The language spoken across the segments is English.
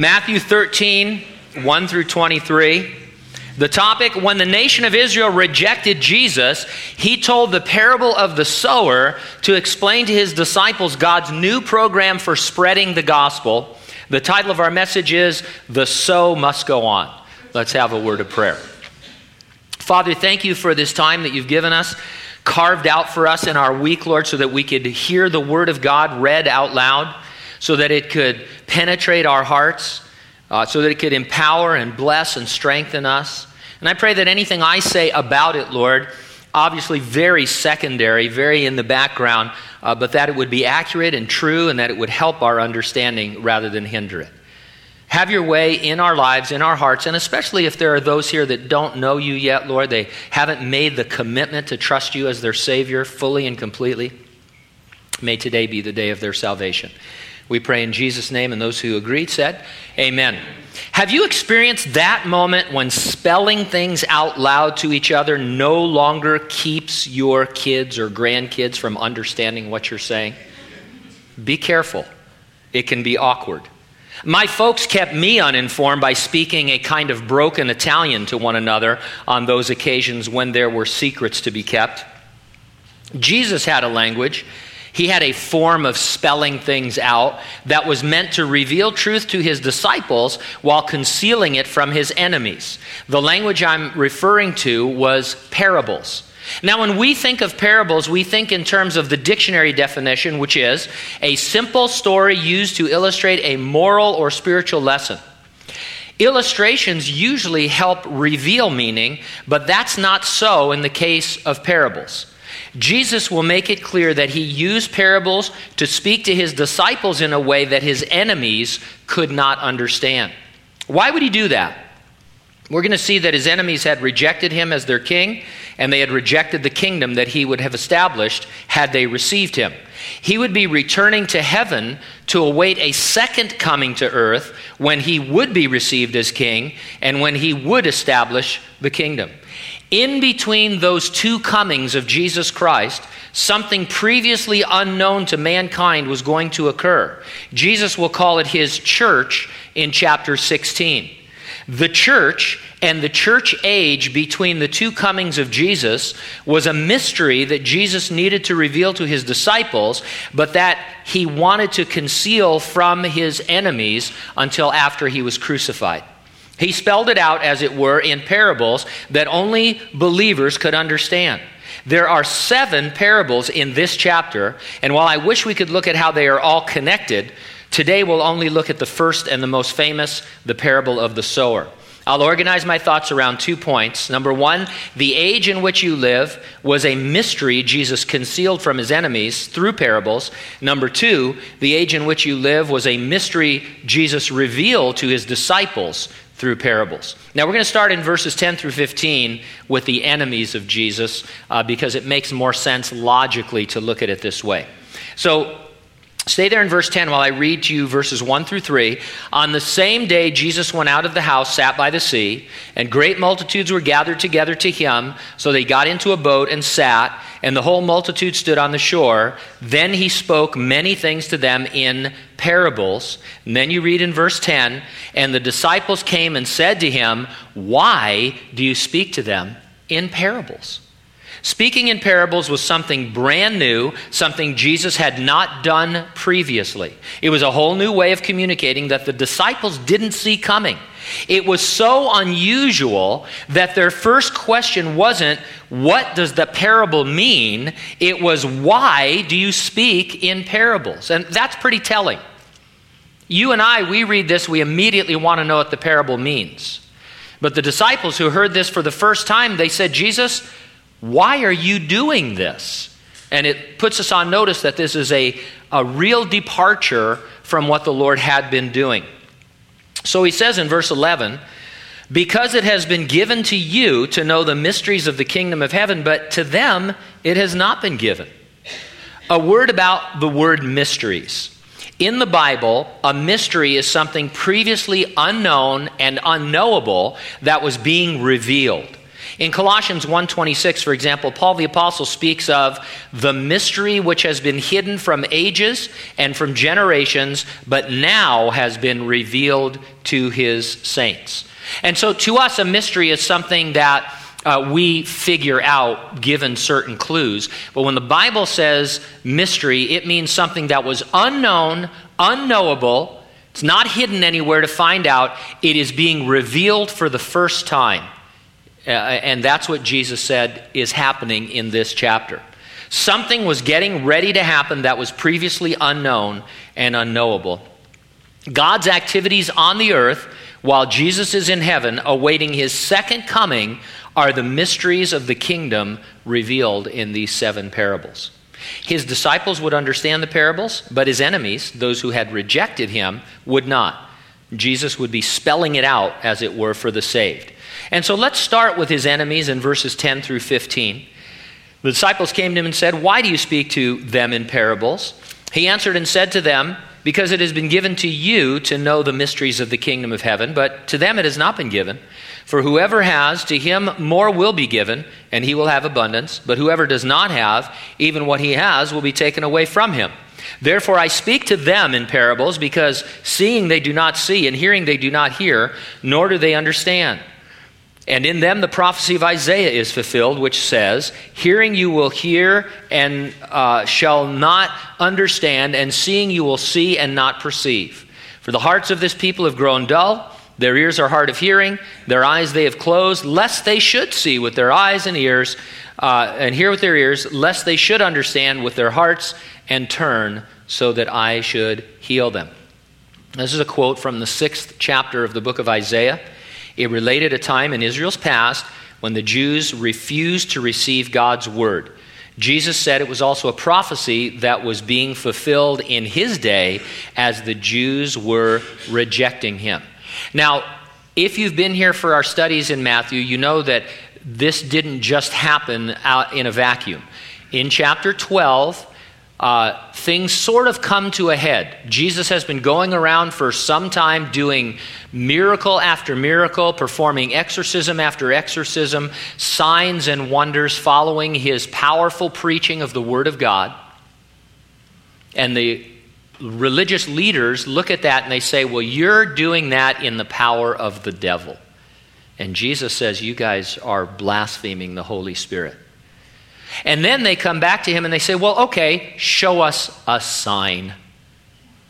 Matthew 13, 1 through 23. The topic when the nation of Israel rejected Jesus, he told the parable of the sower to explain to his disciples God's new program for spreading the gospel. The title of our message is The Sow Must Go On. Let's have a word of prayer. Father, thank you for this time that you've given us, carved out for us in our week, Lord, so that we could hear the word of God read out loud so that it could penetrate our hearts, uh, so that it could empower and bless and strengthen us. And I pray that anything I say about it, Lord, obviously very secondary, very in the background, uh, but that it would be accurate and true and that it would help our understanding rather than hinder it. Have your way in our lives, in our hearts, and especially if there are those here that don't know you yet, Lord, they haven't made the commitment to trust you as their Savior fully and completely. May today be the day of their salvation. We pray in Jesus' name, and those who agreed said, Amen. Have you experienced that moment when spelling things out loud to each other no longer keeps your kids or grandkids from understanding what you're saying? Be careful, it can be awkward. My folks kept me uninformed by speaking a kind of broken Italian to one another on those occasions when there were secrets to be kept. Jesus had a language he had a form of spelling things out that was meant to reveal truth to his disciples while concealing it from his enemies. The language I'm referring to was parables. Now, when we think of parables, we think in terms of the dictionary definition, which is a simple story used to illustrate a moral or spiritual lesson. Illustrations usually help reveal meaning, but that's not so in the case of parables. Jesus will make it clear that he used parables to speak to his disciples in a way that his enemies could not understand. Why would he do that? We're going to see that his enemies had rejected him as their king, and they had rejected the kingdom that he would have established had they received him. He would be returning to heaven to await a second coming to earth when he would be received as king and when he would establish the kingdom. In between those two comings of Jesus Christ, something previously unknown to mankind was going to occur. Jesus will call it his church in chapter 16. The church and the church age between the two comings of Jesus was a mystery that Jesus needed to reveal to his disciples, but that he wanted to conceal from his enemies until after he was crucified. He spelled it out, as it were, in parables that only believers could understand. There are seven parables in this chapter, and while I wish we could look at how they are all connected, today we'll only look at the first and the most famous, the parable of the sower. I'll organize my thoughts around two points. Number one, the age in which you live was a mystery Jesus concealed from his enemies through parables. Number two, the age in which you live was a mystery Jesus revealed to his disciples through parables. Now, we're going to start in verses 10 through 15 with the enemies of Jesus uh, because it makes more sense logically to look at it this way. So, Stay there in verse 10 while I read to you verses 1 through 3. On the same day, Jesus went out of the house, sat by the sea, and great multitudes were gathered together to him. So they got into a boat and sat, and the whole multitude stood on the shore. Then he spoke many things to them in parables. And then you read in verse 10 And the disciples came and said to him, Why do you speak to them in parables? Speaking in parables was something brand new, something Jesus had not done previously. It was a whole new way of communicating that the disciples didn't see coming. It was so unusual that their first question wasn't, What does the parable mean? It was, Why do you speak in parables? And that's pretty telling. You and I, we read this, we immediately want to know what the parable means. But the disciples who heard this for the first time, they said, Jesus, why are you doing this? And it puts us on notice that this is a, a real departure from what the Lord had been doing. So he says in verse 11, because it has been given to you to know the mysteries of the kingdom of heaven, but to them it has not been given. A word about the word mysteries. In the Bible, a mystery is something previously unknown and unknowable that was being revealed. In Colossians 1:26, for example, Paul the apostle speaks of the mystery which has been hidden from ages and from generations, but now has been revealed to his saints. And so to us a mystery is something that uh, we figure out given certain clues. But when the Bible says mystery, it means something that was unknown, unknowable. It's not hidden anywhere to find out. It is being revealed for the first time. Uh, and that's what Jesus said is happening in this chapter. Something was getting ready to happen that was previously unknown and unknowable. God's activities on the earth while Jesus is in heaven awaiting his second coming are the mysteries of the kingdom revealed in these seven parables. His disciples would understand the parables, but his enemies, those who had rejected him, would not. Jesus would be spelling it out, as it were, for the saved. And so let's start with his enemies in verses 10 through 15. The disciples came to him and said, Why do you speak to them in parables? He answered and said to them, Because it has been given to you to know the mysteries of the kingdom of heaven, but to them it has not been given. For whoever has, to him more will be given, and he will have abundance. But whoever does not have, even what he has will be taken away from him. Therefore, I speak to them in parables, because seeing they do not see, and hearing they do not hear, nor do they understand. And in them the prophecy of Isaiah is fulfilled, which says, Hearing you will hear and uh, shall not understand, and seeing you will see and not perceive. For the hearts of this people have grown dull. Their ears are hard of hearing, their eyes they have closed, lest they should see with their eyes and ears, uh, and hear with their ears, lest they should understand with their hearts and turn, so that I should heal them. This is a quote from the sixth chapter of the book of Isaiah. It related a time in Israel's past when the Jews refused to receive God's word. Jesus said it was also a prophecy that was being fulfilled in his day as the Jews were rejecting him. Now, if you've been here for our studies in Matthew, you know that this didn't just happen out in a vacuum. In chapter 12, uh, things sort of come to a head. Jesus has been going around for some time doing miracle after miracle, performing exorcism after exorcism, signs and wonders following his powerful preaching of the Word of God. And the religious leaders look at that and they say, Well, you're doing that in the power of the devil. And Jesus says, You guys are blaspheming the Holy Spirit. And then they come back to him and they say, Well, okay, show us a sign.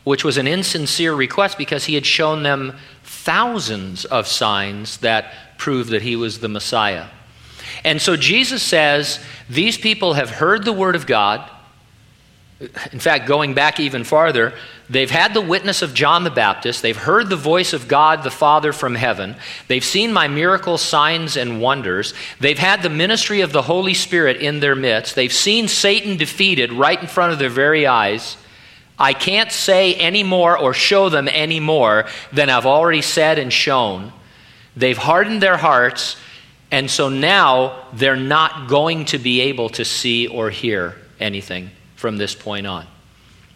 Which was an insincere request because he had shown them thousands of signs that proved that he was the Messiah. And so Jesus says, These people have heard the word of God. In fact, going back even farther, they've had the witness of John the Baptist. They've heard the voice of God the Father from heaven. They've seen my miracles, signs, and wonders. They've had the ministry of the Holy Spirit in their midst. They've seen Satan defeated right in front of their very eyes. I can't say any more or show them any more than I've already said and shown. They've hardened their hearts, and so now they're not going to be able to see or hear anything from this point on.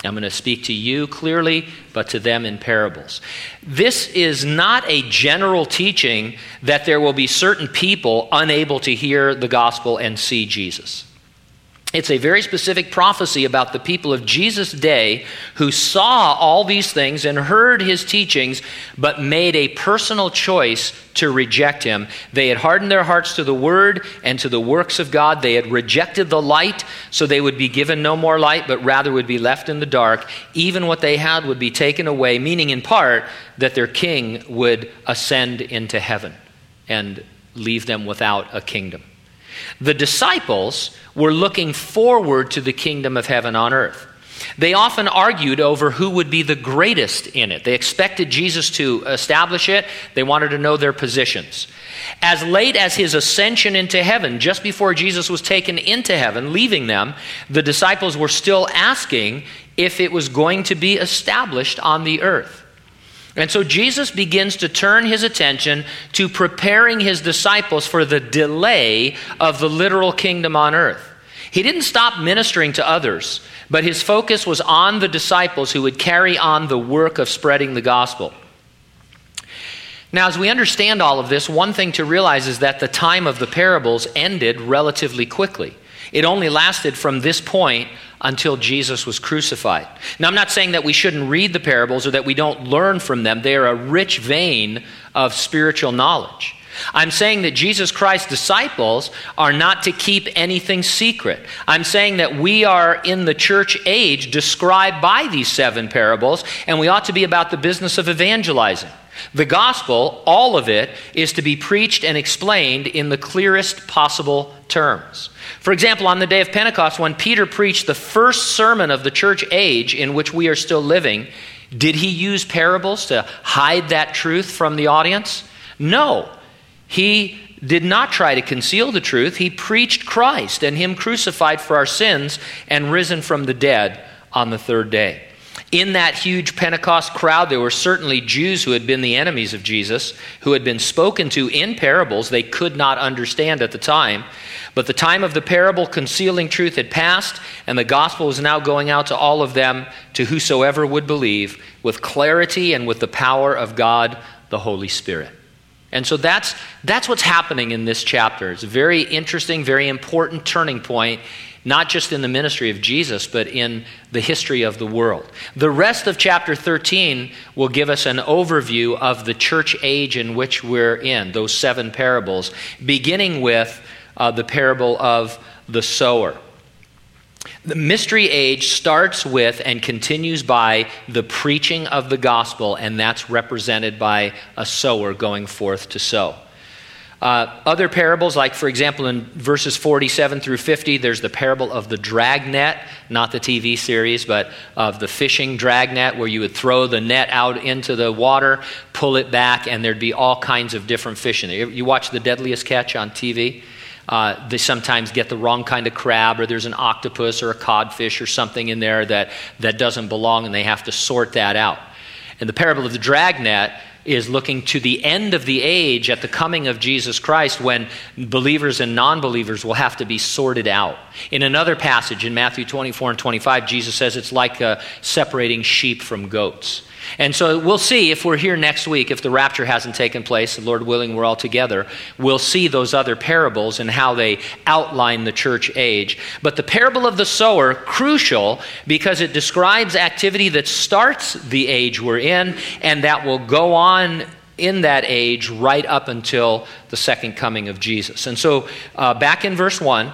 I'm going to speak to you clearly, but to them in parables. This is not a general teaching that there will be certain people unable to hear the gospel and see Jesus. It's a very specific prophecy about the people of Jesus' day who saw all these things and heard his teachings, but made a personal choice to reject him. They had hardened their hearts to the word and to the works of God. They had rejected the light, so they would be given no more light, but rather would be left in the dark. Even what they had would be taken away, meaning in part that their king would ascend into heaven and leave them without a kingdom. The disciples were looking forward to the kingdom of heaven on earth. They often argued over who would be the greatest in it. They expected Jesus to establish it, they wanted to know their positions. As late as his ascension into heaven, just before Jesus was taken into heaven, leaving them, the disciples were still asking if it was going to be established on the earth. And so Jesus begins to turn his attention to preparing his disciples for the delay of the literal kingdom on earth. He didn't stop ministering to others, but his focus was on the disciples who would carry on the work of spreading the gospel. Now, as we understand all of this, one thing to realize is that the time of the parables ended relatively quickly. It only lasted from this point until Jesus was crucified. Now, I'm not saying that we shouldn't read the parables or that we don't learn from them, they are a rich vein of spiritual knowledge. I'm saying that Jesus Christ's disciples are not to keep anything secret. I'm saying that we are in the church age described by these seven parables, and we ought to be about the business of evangelizing. The gospel, all of it, is to be preached and explained in the clearest possible terms. For example, on the day of Pentecost, when Peter preached the first sermon of the church age in which we are still living, did he use parables to hide that truth from the audience? No. He did not try to conceal the truth. He preached Christ and Him crucified for our sins and risen from the dead on the third day. In that huge Pentecost crowd, there were certainly Jews who had been the enemies of Jesus, who had been spoken to in parables they could not understand at the time. But the time of the parable concealing truth had passed, and the gospel was now going out to all of them, to whosoever would believe, with clarity and with the power of God the Holy Spirit. And so that's, that's what's happening in this chapter. It's a very interesting, very important turning point, not just in the ministry of Jesus, but in the history of the world. The rest of chapter 13 will give us an overview of the church age in which we're in, those seven parables, beginning with uh, the parable of the sower. The mystery age starts with and continues by the preaching of the gospel, and that's represented by a sower going forth to sow. Uh, other parables, like for example in verses 47 through 50, there's the parable of the dragnet, not the TV series, but of the fishing dragnet, where you would throw the net out into the water, pull it back, and there'd be all kinds of different fish in there. You watch The Deadliest Catch on TV? Uh, they sometimes get the wrong kind of crab, or there's an octopus or a codfish or something in there that, that doesn't belong, and they have to sort that out. And the parable of the dragnet is looking to the end of the age at the coming of Jesus Christ when believers and non believers will have to be sorted out. In another passage in Matthew 24 and 25, Jesus says it's like uh, separating sheep from goats. And so we'll see if we're here next week, if the rapture hasn't taken place, the Lord willing, we're all together, we'll see those other parables and how they outline the church age. But the parable of the sower, crucial because it describes activity that starts the age we're in and that will go on in that age right up until the second coming of Jesus. And so uh, back in verse 1,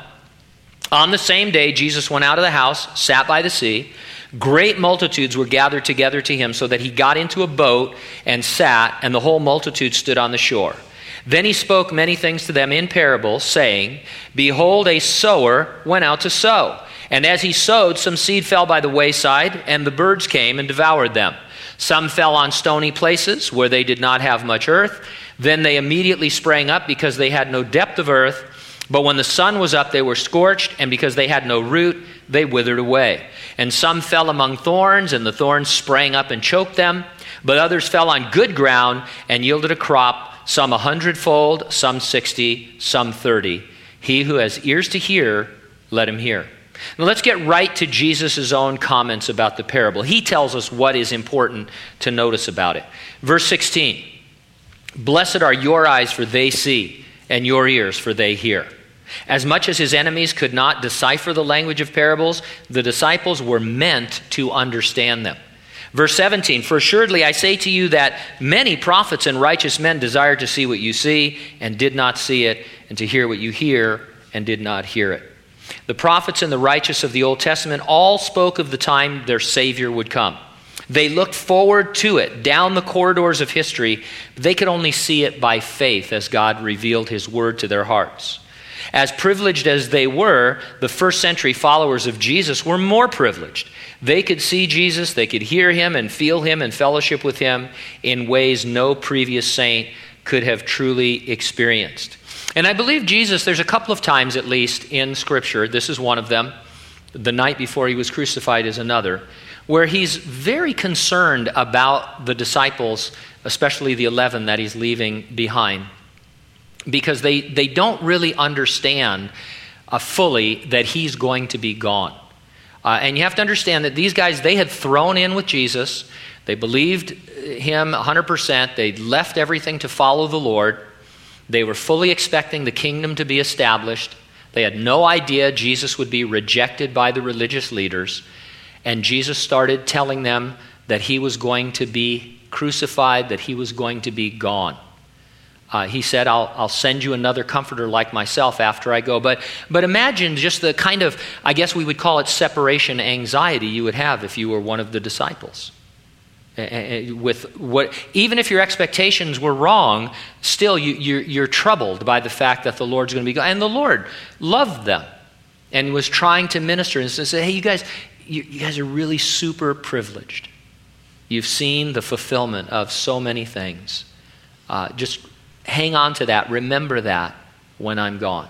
on the same day, Jesus went out of the house, sat by the sea. Great multitudes were gathered together to him, so that he got into a boat and sat, and the whole multitude stood on the shore. Then he spoke many things to them in parables, saying, Behold, a sower went out to sow. And as he sowed, some seed fell by the wayside, and the birds came and devoured them. Some fell on stony places where they did not have much earth. Then they immediately sprang up because they had no depth of earth. But when the sun was up, they were scorched, and because they had no root, they withered away. And some fell among thorns, and the thorns sprang up and choked them. But others fell on good ground and yielded a crop, some a hundredfold, some sixty, some thirty. He who has ears to hear, let him hear. Now let's get right to Jesus' own comments about the parable. He tells us what is important to notice about it. Verse 16 Blessed are your eyes, for they see, and your ears, for they hear. As much as his enemies could not decipher the language of parables, the disciples were meant to understand them. Verse 17 For assuredly I say to you that many prophets and righteous men desired to see what you see and did not see it, and to hear what you hear and did not hear it. The prophets and the righteous of the Old Testament all spoke of the time their Savior would come. They looked forward to it down the corridors of history, but they could only see it by faith as God revealed His word to their hearts. As privileged as they were, the first century followers of Jesus were more privileged. They could see Jesus, they could hear him and feel him and fellowship with him in ways no previous saint could have truly experienced. And I believe Jesus, there's a couple of times at least in Scripture, this is one of them, the night before he was crucified is another, where he's very concerned about the disciples, especially the 11 that he's leaving behind because they, they don't really understand uh, fully that he's going to be gone. Uh, and you have to understand that these guys, they had thrown in with Jesus. They believed him 100%. They left everything to follow the Lord. They were fully expecting the kingdom to be established. They had no idea Jesus would be rejected by the religious leaders. And Jesus started telling them that he was going to be crucified, that he was going to be gone. Uh, he said, I'll, I'll send you another comforter like myself after I go. But, but imagine just the kind of, I guess we would call it separation anxiety you would have if you were one of the disciples. With what, even if your expectations were wrong, still you, you're, you're troubled by the fact that the Lord's going to be gone. And the Lord loved them and was trying to minister and said, Hey, you guys, you, you guys are really super privileged. You've seen the fulfillment of so many things. Uh, just hang on to that. Remember that when I'm gone.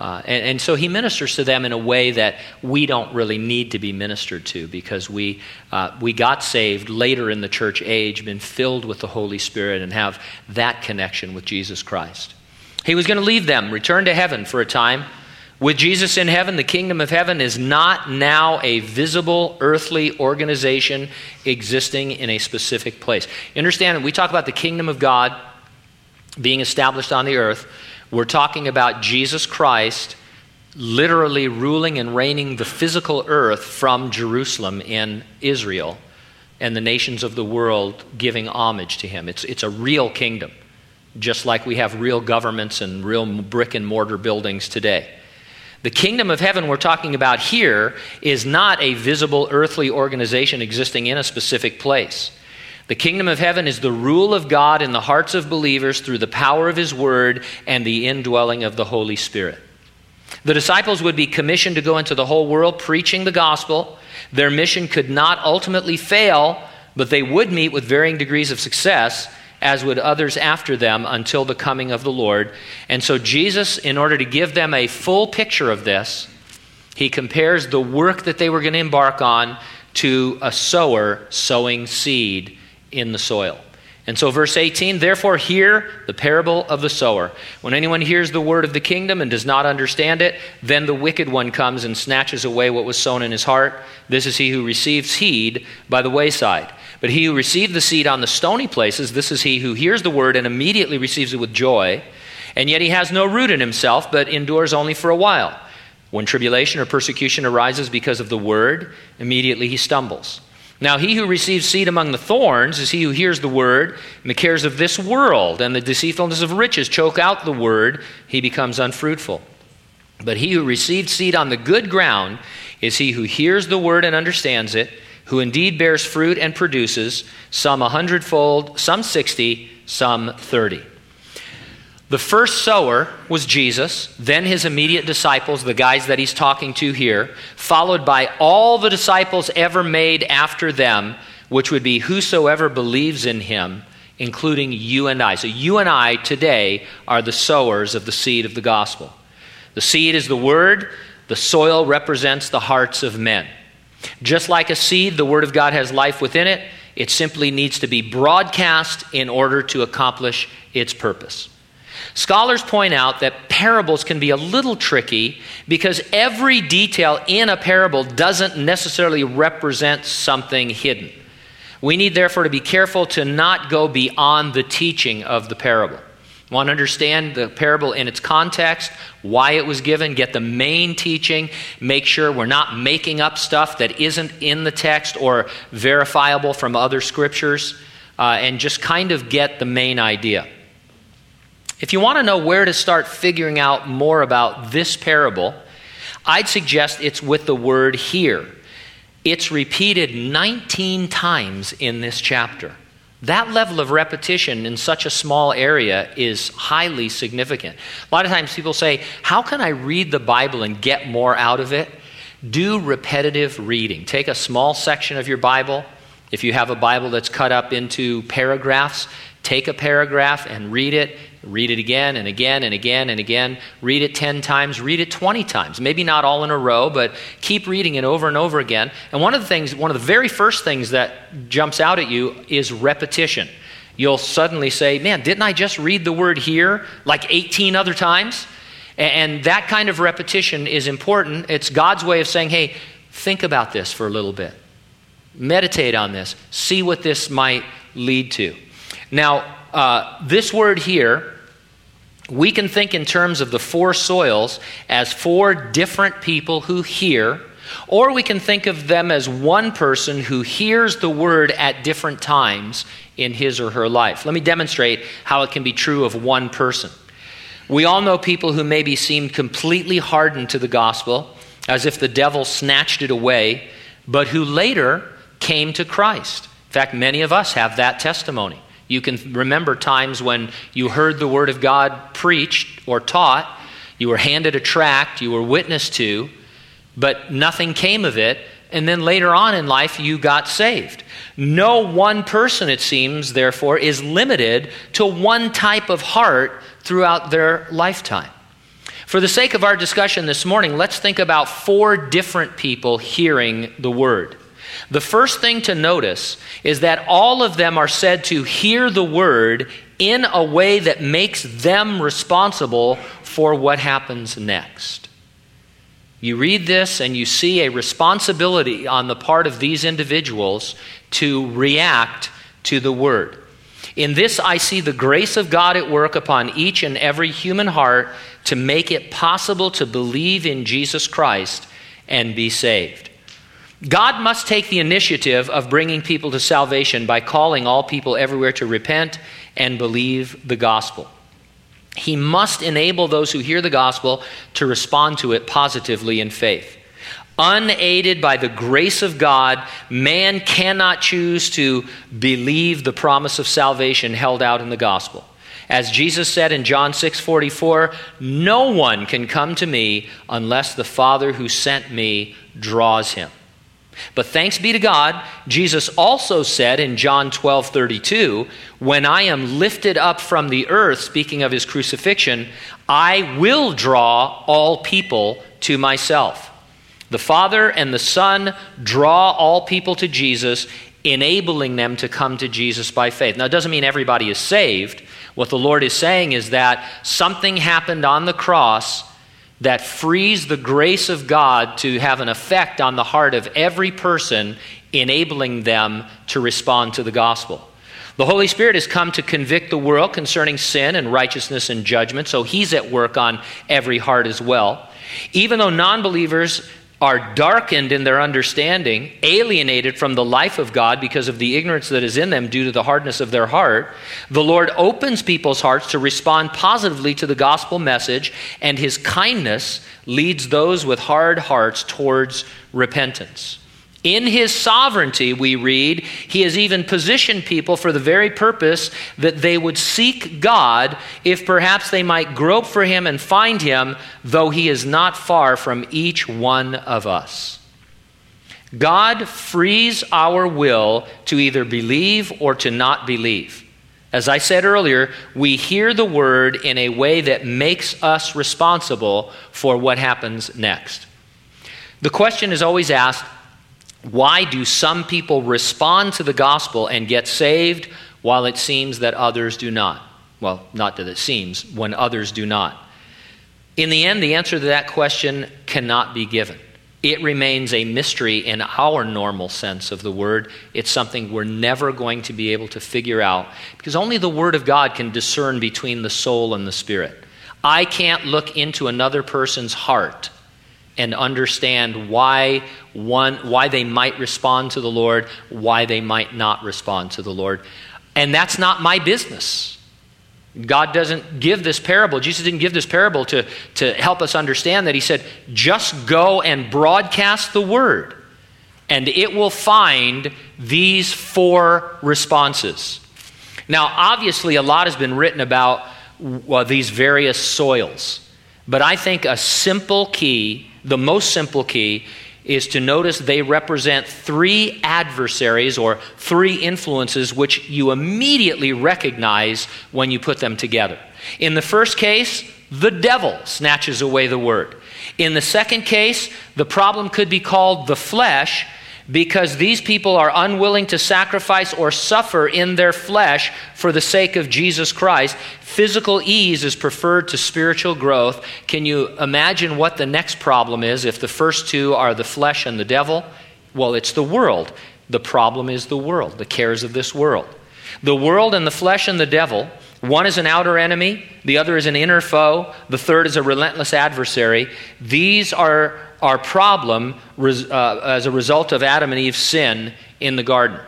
Uh, and, and, so he ministers to them in a way that we don't really need to be ministered to because we, uh, we got saved later in the church age, been filled with the Holy Spirit, and have that connection with Jesus Christ. He was going to leave them, return to heaven for a time. With Jesus in heaven, the kingdom of heaven is not now a visible earthly organization existing in a specific place. You understand, we talk about the kingdom of God being established on the earth, we're talking about Jesus Christ literally ruling and reigning the physical earth from Jerusalem in Israel and the nations of the world giving homage to him. It's, it's a real kingdom, just like we have real governments and real brick and mortar buildings today. The kingdom of heaven we're talking about here is not a visible earthly organization existing in a specific place. The kingdom of heaven is the rule of God in the hearts of believers through the power of his word and the indwelling of the Holy Spirit. The disciples would be commissioned to go into the whole world preaching the gospel. Their mission could not ultimately fail, but they would meet with varying degrees of success, as would others after them until the coming of the Lord. And so, Jesus, in order to give them a full picture of this, he compares the work that they were going to embark on to a sower sowing seed in the soil. And so, verse 18, therefore, hear the parable of the sower. When anyone hears the word of the kingdom and does not understand it, then the wicked one comes and snatches away what was sown in his heart. This is he who receives seed by the wayside. But he who received the seed on the stony places, this is he who hears the word and immediately receives it with joy. And yet he has no root in himself, but endures only for a while. When tribulation or persecution arises because of the word, immediately he stumbles. Now, he who receives seed among the thorns is he who hears the word, and the cares of this world and the deceitfulness of riches choke out the word, he becomes unfruitful. But he who receives seed on the good ground is he who hears the word and understands it, who indeed bears fruit and produces, some a hundredfold, some sixty, some thirty. The first sower was Jesus, then his immediate disciples, the guys that he's talking to here, followed by all the disciples ever made after them, which would be whosoever believes in him, including you and I. So you and I today are the sowers of the seed of the gospel. The seed is the word, the soil represents the hearts of men. Just like a seed, the word of God has life within it. It simply needs to be broadcast in order to accomplish its purpose. Scholars point out that parables can be a little tricky because every detail in a parable doesn't necessarily represent something hidden. We need, therefore, to be careful to not go beyond the teaching of the parable. Want to understand the parable in its context, why it was given, get the main teaching, make sure we're not making up stuff that isn't in the text or verifiable from other scriptures, uh, and just kind of get the main idea. If you want to know where to start figuring out more about this parable, I'd suggest it's with the word here. It's repeated 19 times in this chapter. That level of repetition in such a small area is highly significant. A lot of times people say, How can I read the Bible and get more out of it? Do repetitive reading. Take a small section of your Bible. If you have a Bible that's cut up into paragraphs, take a paragraph and read it Read it again and again and again and again. Read it 10 times, read it 20 times. Maybe not all in a row, but keep reading it over and over again. And one of the things, one of the very first things that jumps out at you is repetition. You'll suddenly say, Man, didn't I just read the word here like 18 other times? And that kind of repetition is important. It's God's way of saying, Hey, think about this for a little bit. Meditate on this. See what this might lead to. Now, uh, this word here, we can think in terms of the four soils as four different people who hear, or we can think of them as one person who hears the word at different times in his or her life. Let me demonstrate how it can be true of one person. We all know people who maybe seemed completely hardened to the gospel, as if the devil snatched it away, but who later came to Christ. In fact, many of us have that testimony. You can remember times when you heard the Word of God preached or taught, you were handed a tract, you were witnessed to, but nothing came of it, and then later on in life you got saved. No one person, it seems, therefore, is limited to one type of heart throughout their lifetime. For the sake of our discussion this morning, let's think about four different people hearing the Word. The first thing to notice is that all of them are said to hear the word in a way that makes them responsible for what happens next. You read this and you see a responsibility on the part of these individuals to react to the word. In this, I see the grace of God at work upon each and every human heart to make it possible to believe in Jesus Christ and be saved. God must take the initiative of bringing people to salvation by calling all people everywhere to repent and believe the gospel. He must enable those who hear the gospel to respond to it positively in faith. Unaided by the grace of God, man cannot choose to believe the promise of salvation held out in the gospel. As Jesus said in John 6 44, no one can come to me unless the Father who sent me draws him. But thanks be to God, Jesus also said in John 12 32, When I am lifted up from the earth, speaking of his crucifixion, I will draw all people to myself. The Father and the Son draw all people to Jesus, enabling them to come to Jesus by faith. Now, it doesn't mean everybody is saved. What the Lord is saying is that something happened on the cross that frees the grace of God to have an effect on the heart of every person, enabling them to respond to the gospel. The Holy Spirit has come to convict the world concerning sin and righteousness and judgment, so He's at work on every heart as well. Even though non believers are darkened in their understanding, alienated from the life of God because of the ignorance that is in them due to the hardness of their heart, the Lord opens people's hearts to respond positively to the gospel message, and his kindness leads those with hard hearts towards repentance. In his sovereignty, we read, he has even positioned people for the very purpose that they would seek God if perhaps they might grope for him and find him, though he is not far from each one of us. God frees our will to either believe or to not believe. As I said earlier, we hear the word in a way that makes us responsible for what happens next. The question is always asked why do some people respond to the gospel and get saved while it seems that others do not? Well, not that it seems, when others do not. In the end, the answer to that question cannot be given. It remains a mystery in our normal sense of the word. It's something we're never going to be able to figure out because only the word of God can discern between the soul and the spirit. I can't look into another person's heart and understand why one why they might respond to the Lord, why they might not respond to the Lord. And that's not my business. God doesn't give this parable. Jesus didn't give this parable to, to help us understand that. He said, just go and broadcast the word, and it will find these four responses. Now, obviously, a lot has been written about well, these various soils, but I think a simple key the most simple key is to notice they represent three adversaries or three influences which you immediately recognize when you put them together. In the first case, the devil snatches away the word. In the second case, the problem could be called the flesh because these people are unwilling to sacrifice or suffer in their flesh for the sake of Jesus Christ. Physical ease is preferred to spiritual growth. Can you imagine what the next problem is if the first two are the flesh and the devil? Well, it's the world. The problem is the world, the cares of this world. The world and the flesh and the devil, one is an outer enemy, the other is an inner foe, the third is a relentless adversary. These are our problem uh, as a result of Adam and Eve's sin in the garden.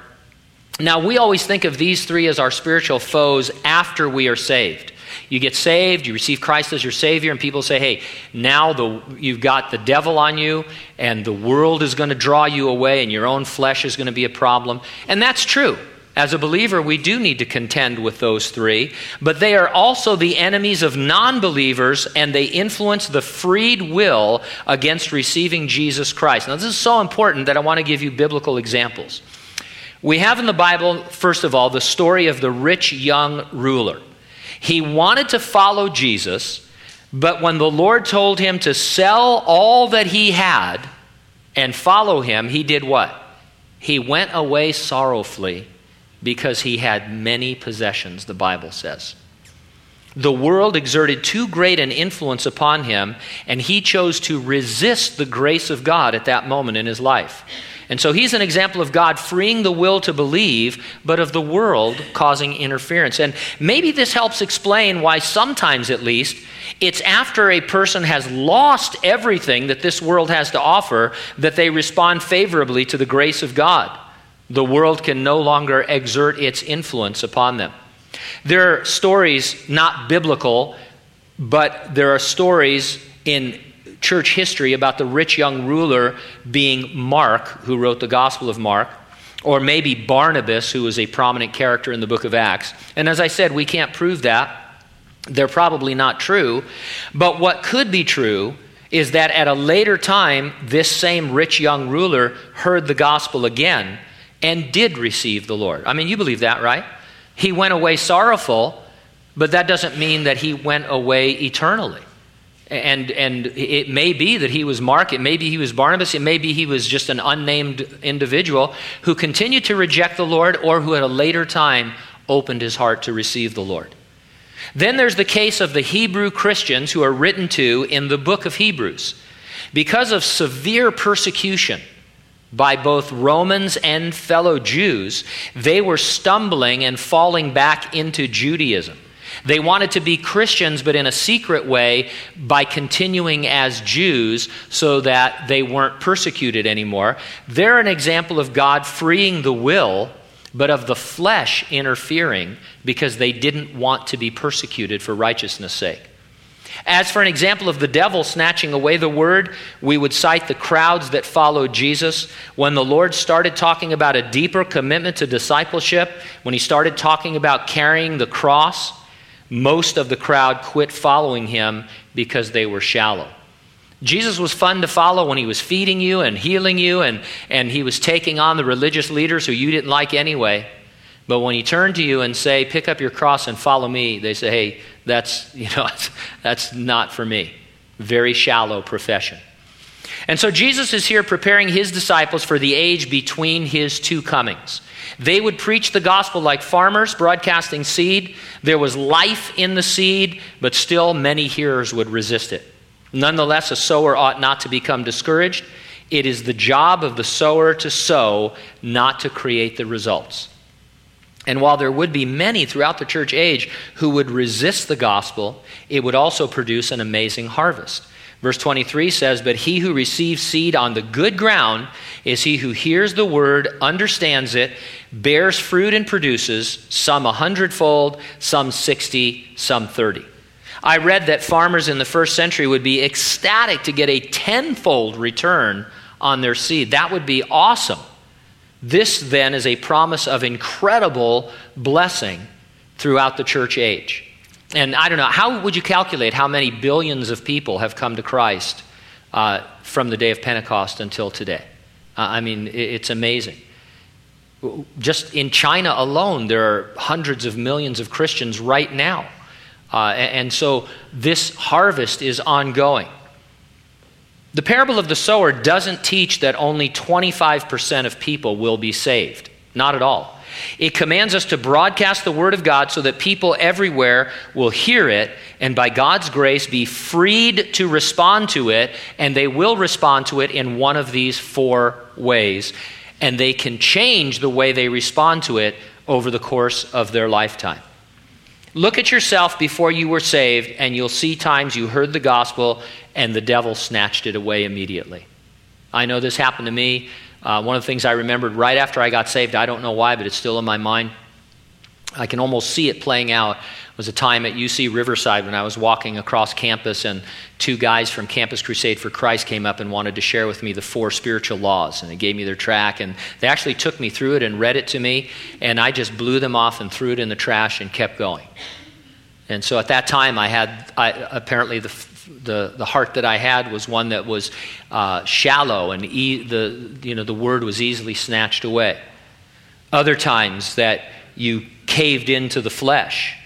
Now, we always think of these three as our spiritual foes after we are saved. You get saved, you receive Christ as your Savior, and people say, hey, now the, you've got the devil on you, and the world is going to draw you away, and your own flesh is going to be a problem. And that's true. As a believer, we do need to contend with those three, but they are also the enemies of non believers and they influence the freed will against receiving Jesus Christ. Now, this is so important that I want to give you biblical examples. We have in the Bible, first of all, the story of the rich young ruler. He wanted to follow Jesus, but when the Lord told him to sell all that he had and follow him, he did what? He went away sorrowfully because he had many possessions, the Bible says. The world exerted too great an influence upon him, and he chose to resist the grace of God at that moment in his life. And so he's an example of God freeing the will to believe, but of the world causing interference. And maybe this helps explain why sometimes, at least, it's after a person has lost everything that this world has to offer that they respond favorably to the grace of God. The world can no longer exert its influence upon them. There are stories, not biblical, but there are stories in church history about the rich young ruler being Mark, who wrote the Gospel of Mark, or maybe Barnabas, who was a prominent character in the book of Acts. And as I said, we can't prove that. They're probably not true. But what could be true is that at a later time, this same rich young ruler heard the gospel again and did receive the Lord. I mean, you believe that, right? He went away sorrowful, but that doesn't mean that he went away eternally. And, and it may be that he was Mark, it may be he was Barnabas, it may be he was just an unnamed individual who continued to reject the Lord or who at a later time opened his heart to receive the Lord. Then there's the case of the Hebrew Christians who are written to in the book of Hebrews. Because of severe persecution by both Romans and fellow Jews, they were stumbling and falling back into Judaism. They wanted to be Christians, but in a secret way by continuing as Jews so that they weren't persecuted anymore. They're an example of God freeing the will, but of the flesh interfering because they didn't want to be persecuted for righteousness' sake. As for an example of the devil snatching away the word, we would cite the crowds that followed Jesus. When the Lord started talking about a deeper commitment to discipleship, when he started talking about carrying the cross, most of the crowd quit following him because they were shallow. Jesus was fun to follow when he was feeding you and healing you, and, and he was taking on the religious leaders who you didn't like anyway. But when he turned to you and say, "Pick up your cross and follow me," they say, "Hey, that's you know that's not for me." Very shallow profession. And so Jesus is here preparing his disciples for the age between his two comings. They would preach the gospel like farmers broadcasting seed. There was life in the seed, but still many hearers would resist it. Nonetheless, a sower ought not to become discouraged. It is the job of the sower to sow, not to create the results. And while there would be many throughout the church age who would resist the gospel, it would also produce an amazing harvest. Verse 23 says, But he who receives seed on the good ground is he who hears the word, understands it, bears fruit, and produces, some a hundredfold, some sixty, some thirty. I read that farmers in the first century would be ecstatic to get a tenfold return on their seed. That would be awesome. This then is a promise of incredible blessing throughout the church age. And I don't know, how would you calculate how many billions of people have come to Christ uh, from the day of Pentecost until today? Uh, I mean, it's amazing. Just in China alone, there are hundreds of millions of Christians right now. Uh, and so this harvest is ongoing. The parable of the sower doesn't teach that only 25% of people will be saved. Not at all. It commands us to broadcast the Word of God so that people everywhere will hear it and by God's grace be freed to respond to it, and they will respond to it in one of these four ways. and they can change the way they respond to it over the course of their lifetime. Look at yourself before you were saved, and you'll see times you heard the gospel and the devil snatched it away immediately. I know this happened to me. Uh, one of the things I remembered right after I got saved, I don't know why, but it's still in my mind. I can almost see it playing out. Was a time at UC Riverside when I was walking across campus, and two guys from Campus Crusade for Christ came up and wanted to share with me the four spiritual laws. And they gave me their track, and they actually took me through it and read it to me, and I just blew them off and threw it in the trash and kept going. And so at that time, I had I, apparently the, the, the heart that I had was one that was uh, shallow, and e- the, you know, the word was easily snatched away. Other times that you caved into the flesh.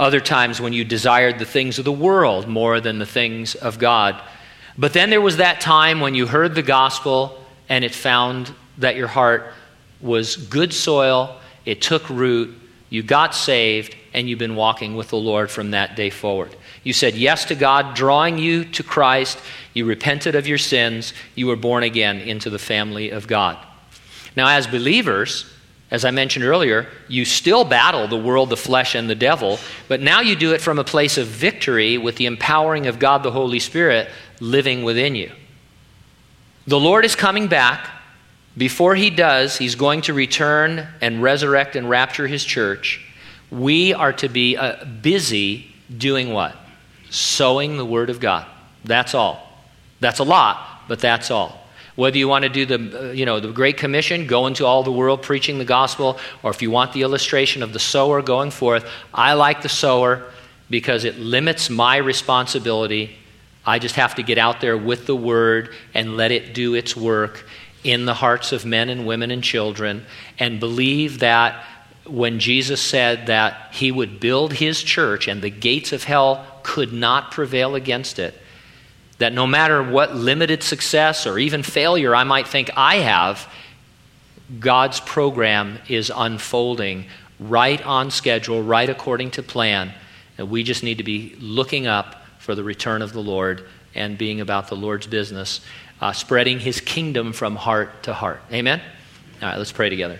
Other times when you desired the things of the world more than the things of God. But then there was that time when you heard the gospel and it found that your heart was good soil, it took root, you got saved, and you've been walking with the Lord from that day forward. You said yes to God, drawing you to Christ. You repented of your sins. You were born again into the family of God. Now, as believers, as I mentioned earlier, you still battle the world, the flesh, and the devil, but now you do it from a place of victory with the empowering of God the Holy Spirit living within you. The Lord is coming back. Before he does, he's going to return and resurrect and rapture his church. We are to be uh, busy doing what? Sowing the Word of God. That's all. That's a lot, but that's all. Whether you want to do the, uh, you know, the Great Commission, go into all the world preaching the gospel, or if you want the illustration of the sower going forth, I like the sower because it limits my responsibility. I just have to get out there with the word and let it do its work in the hearts of men and women and children and believe that when Jesus said that he would build his church and the gates of hell could not prevail against it, that no matter what limited success or even failure I might think I have, God's program is unfolding right on schedule, right according to plan. And we just need to be looking up for the return of the Lord and being about the Lord's business, uh, spreading his kingdom from heart to heart. Amen? All right, let's pray together.